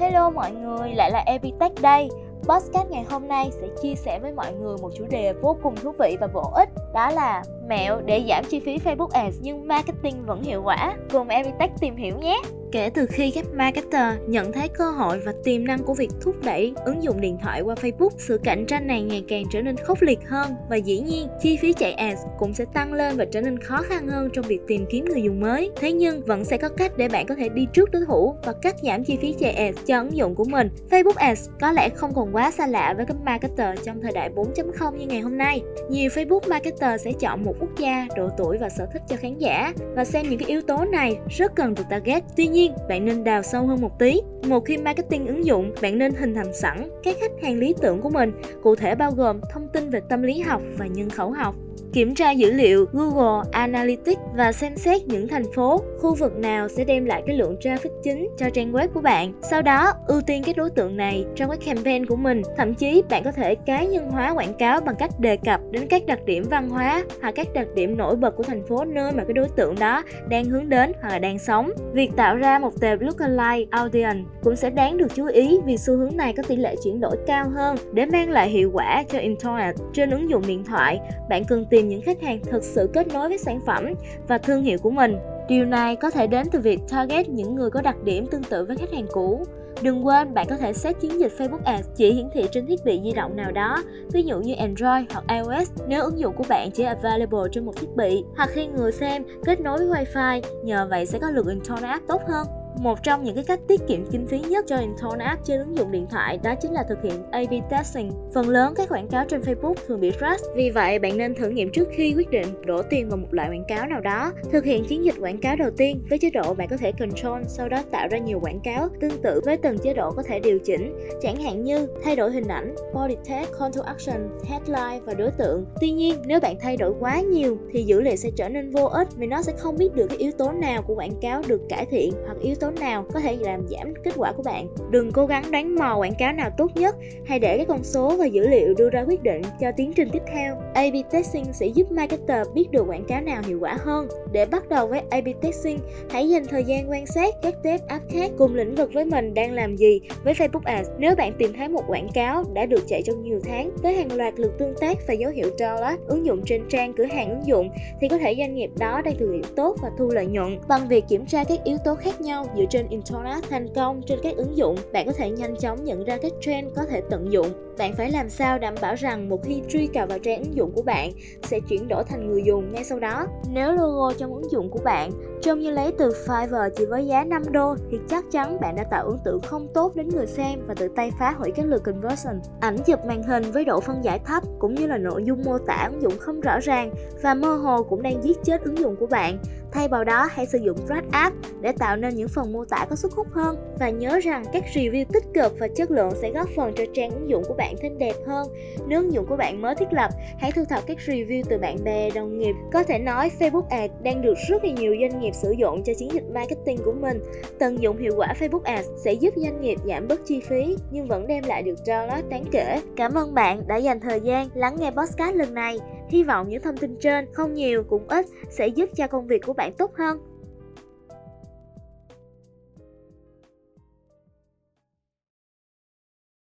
Hello mọi người, lại là Epitech đây. Podcast ngày hôm nay sẽ chia sẻ với mọi người một chủ đề vô cùng thú vị và bổ ích đó là mẹo để giảm chi phí Facebook Ads nhưng marketing vẫn hiệu quả. Cùng Epitech tìm hiểu nhé! Kể từ khi các marketer nhận thấy cơ hội và tiềm năng của việc thúc đẩy ứng dụng điện thoại qua Facebook, sự cạnh tranh này ngày càng trở nên khốc liệt hơn và dĩ nhiên chi phí chạy ads cũng sẽ tăng lên và trở nên khó khăn hơn trong việc tìm kiếm người dùng mới. Thế nhưng vẫn sẽ có cách để bạn có thể đi trước đối thủ và cắt giảm chi phí chạy ads cho ứng dụng của mình. Facebook Ads có lẽ không còn quá xa lạ với các marketer trong thời đại 4.0 như ngày hôm nay. Nhiều Facebook marketer sẽ chọn một quốc gia, độ tuổi và sở thích cho khán giả và xem những cái yếu tố này rất cần được target. Tuy nhiên nhiên, bạn nên đào sâu hơn một tí. Một khi marketing ứng dụng, bạn nên hình thành sẵn các khách hàng lý tưởng của mình, cụ thể bao gồm thông tin về tâm lý học và nhân khẩu học kiểm tra dữ liệu Google Analytics và xem xét những thành phố, khu vực nào sẽ đem lại cái lượng traffic chính cho trang web của bạn. Sau đó, ưu tiên các đối tượng này trong cái campaign của mình. Thậm chí, bạn có thể cá nhân hóa quảng cáo bằng cách đề cập đến các đặc điểm văn hóa hoặc các đặc điểm nổi bật của thành phố nơi mà cái đối tượng đó đang hướng đến hoặc là đang sống. Việc tạo ra một tệp lookalike audience cũng sẽ đáng được chú ý vì xu hướng này có tỷ lệ chuyển đổi cao hơn để mang lại hiệu quả cho internet trên ứng dụng điện thoại. Bạn cần tìm tìm những khách hàng thực sự kết nối với sản phẩm và thương hiệu của mình. Điều này có thể đến từ việc target những người có đặc điểm tương tự với khách hàng cũ. Đừng quên bạn có thể xét chiến dịch Facebook Ads chỉ hiển thị trên thiết bị di động nào đó, ví dụ như Android hoặc iOS nếu ứng dụng của bạn chỉ available trên một thiết bị, hoặc khi người xem kết nối với Wi-Fi, nhờ vậy sẽ có lượng internet tốt hơn. Một trong những cái cách tiết kiệm kinh phí nhất cho Intone App trên ứng dụng điện thoại đó chính là thực hiện A-B testing. Phần lớn các quảng cáo trên Facebook thường bị crash, vì vậy bạn nên thử nghiệm trước khi quyết định đổ tiền vào một loại quảng cáo nào đó. Thực hiện chiến dịch quảng cáo đầu tiên với chế độ bạn có thể control, sau đó tạo ra nhiều quảng cáo tương tự với từng chế độ có thể điều chỉnh, chẳng hạn như thay đổi hình ảnh, body tag, call to action, headline và đối tượng. Tuy nhiên, nếu bạn thay đổi quá nhiều thì dữ liệu sẽ trở nên vô ích vì nó sẽ không biết được cái yếu tố nào của quảng cáo được cải thiện hoặc yếu tố nào có thể làm giảm kết quả của bạn. Đừng cố gắng đoán mò quảng cáo nào tốt nhất, hay để các con số và dữ liệu đưa ra quyết định cho tiến trình tiếp theo. A/B testing sẽ giúp marketer biết được quảng cáo nào hiệu quả hơn. Để bắt đầu với A/B testing, hãy dành thời gian quan sát các dev app khác cùng lĩnh vực với mình đang làm gì với Facebook Ads. Nếu bạn tìm thấy một quảng cáo đã được chạy trong nhiều tháng với hàng loạt lượt tương tác và dấu hiệu download ứng dụng trên trang cửa hàng ứng dụng thì có thể doanh nghiệp đó đang thực hiện tốt và thu lợi nhuận bằng việc kiểm tra các yếu tố khác nhau dựa trên internet thành công trên các ứng dụng, bạn có thể nhanh chóng nhận ra các trend có thể tận dụng. Bạn phải làm sao đảm bảo rằng một khi truy cập vào trang ứng dụng của bạn sẽ chuyển đổi thành người dùng ngay sau đó. Nếu logo trong ứng dụng của bạn trông như lấy từ Fiverr chỉ với giá 5 đô thì chắc chắn bạn đã tạo ấn tượng không tốt đến người xem và tự tay phá hủy các lượt conversion. Ảnh chụp màn hình với độ phân giải thấp cũng như là nội dung mô tả ứng dụng không rõ ràng và mơ hồ cũng đang giết chết ứng dụng của bạn. Thay vào đó, hãy sử dụng Brad App để tạo nên những phần mô tả có sức hút hơn và nhớ rằng các review tích cực và chất lượng sẽ góp phần cho trang ứng dụng của bạn thêm đẹp hơn. Nếu ứng dụng của bạn mới thiết lập, hãy thu thập các review từ bạn bè, đồng nghiệp. Có thể nói Facebook Ads đang được rất là nhiều doanh nghiệp sử dụng cho chiến dịch marketing của mình. Tận dụng hiệu quả Facebook Ads sẽ giúp doanh nghiệp giảm bớt chi phí nhưng vẫn đem lại được download đáng kể. Cảm ơn bạn đã dành thời gian lắng nghe podcast lần này. Hy vọng những thông tin trên, không nhiều cũng ít, sẽ giúp cho công việc của bạn tốt hơn.